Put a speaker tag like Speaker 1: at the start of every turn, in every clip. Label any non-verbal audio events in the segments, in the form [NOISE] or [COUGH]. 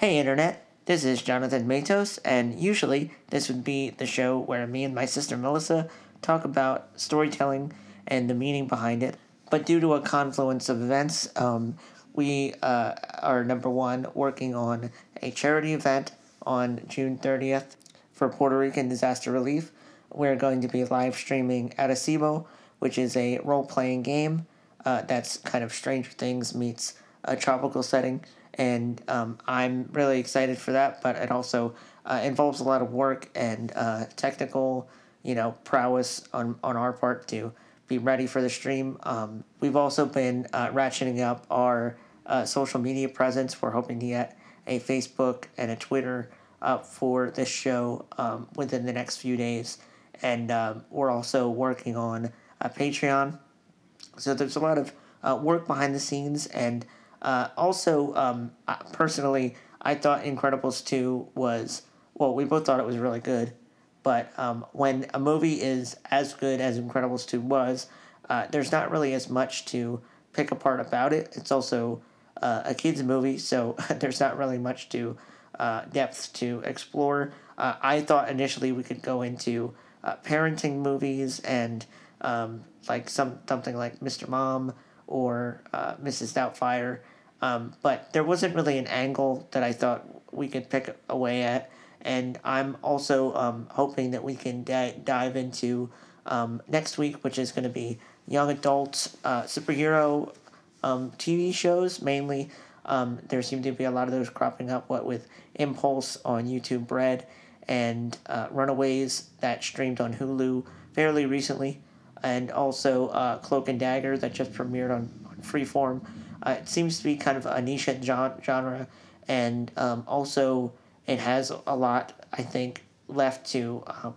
Speaker 1: Hey, Internet. This is Jonathan Matos, and usually this would be the show where me and my sister Melissa talk about storytelling and the meaning behind it. But due to a confluence of events, um, we uh, are number one working on a charity event on June 30th for Puerto Rican disaster relief. We're going to be live streaming Arecibo, which is a role playing game uh, that's kind of Stranger Things meets a tropical setting. And um, I'm really excited for that, but it also uh, involves a lot of work and uh, technical, you know, prowess on, on our part to be ready for the stream. Um, we've also been uh, ratcheting up our uh, social media presence. We're hoping to get a Facebook and a Twitter up for this show um, within the next few days. And um, we're also working on a Patreon. So there's a lot of uh, work behind the scenes. And uh, also, um, personally, I thought Incredibles 2 was, well, we both thought it was really good. But um, when a movie is as good as Incredibles 2 was, uh, there's not really as much to pick apart about it. It's also uh, a kids movie, so [LAUGHS] there's not really much to uh, depth to explore. Uh, I thought initially we could go into uh, parenting movies and um, like some something like Mr. Mom or uh, Mrs. Doubtfire, um, but there wasn't really an angle that I thought we could pick away at. And I'm also um, hoping that we can di- dive into um, next week, which is going to be young adult uh, superhero um, TV shows mainly. Um, there seem to be a lot of those cropping up. What with Impulse on YouTube Red and uh, Runaways that streamed on Hulu fairly recently, and also uh, Cloak and Dagger that just premiered on, on Freeform. Uh, it seems to be kind of a niche genre, and um, also it has a lot, I think, left to um,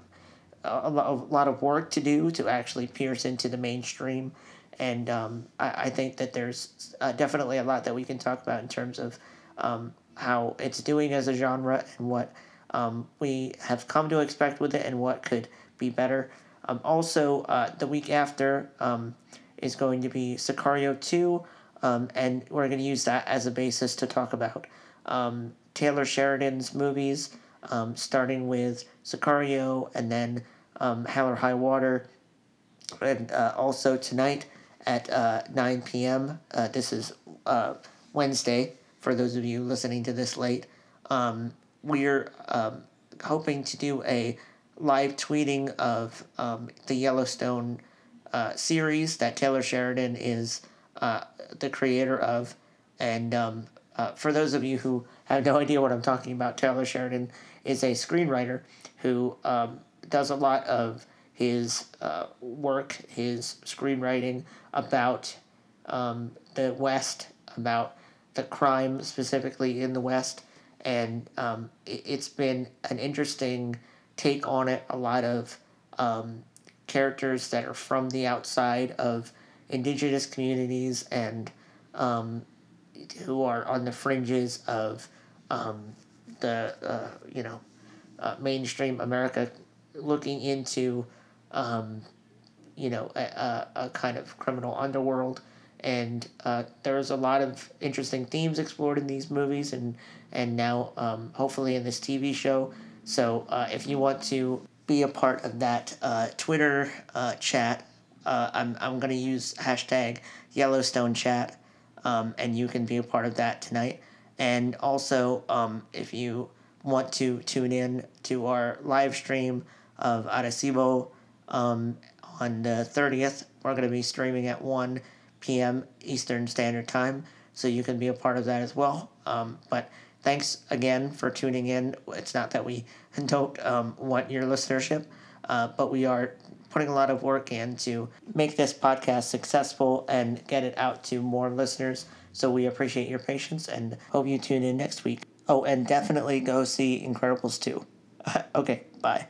Speaker 1: a, lot of work to do to actually pierce into the mainstream. And um, I, I think that there's uh, definitely a lot that we can talk about in terms of um, how it's doing as a genre and what um, we have come to expect with it and what could be better. Um, also, uh, the week after um, is going to be Sicario 2, um, and we're going to use that as a basis to talk about um, Taylor Sheridan's movies, um, starting with Sicario and then um, Hell or High Water. And uh, also tonight at uh, 9 p.m., uh, this is uh, Wednesday, for those of you listening to this late, um, we're hoping to do a live tweeting of um, the Yellowstone uh, series that Taylor Sheridan is uh, the creator of. And um, uh, for those of you who have no idea what I'm talking about, Taylor Sheridan is a screenwriter who um, does a lot of his uh, work, his screenwriting about um, the West, about the crime specifically in the West. And um, it, has been an interesting take on it. A lot of um, characters that are from the outside of indigenous communities and um, who are on the fringes of um, the uh, you know uh, mainstream America, looking into um, you know a, a, kind of criminal underworld, and uh, there's a lot of interesting themes explored in these movies, and and now um, hopefully in this TV show. So uh, if you want to be a part of that uh, Twitter uh, chat, I'm I'm gonna use hashtag Yellowstone chat um, and you can be a part of that tonight. And also, um, if you want to tune in to our live stream of Arecibo um, on the 30th, we're going to be streaming at 1 p.m. Eastern Standard Time, so you can be a part of that as well. Um, but thanks again for tuning in. It's not that we don't um, want your listenership, uh, but we are putting a lot of work in to make this podcast successful and get it out to more listeners. So we appreciate your patience and hope you tune in next week. Oh, and definitely go see Incredibles 2. [LAUGHS] okay, bye.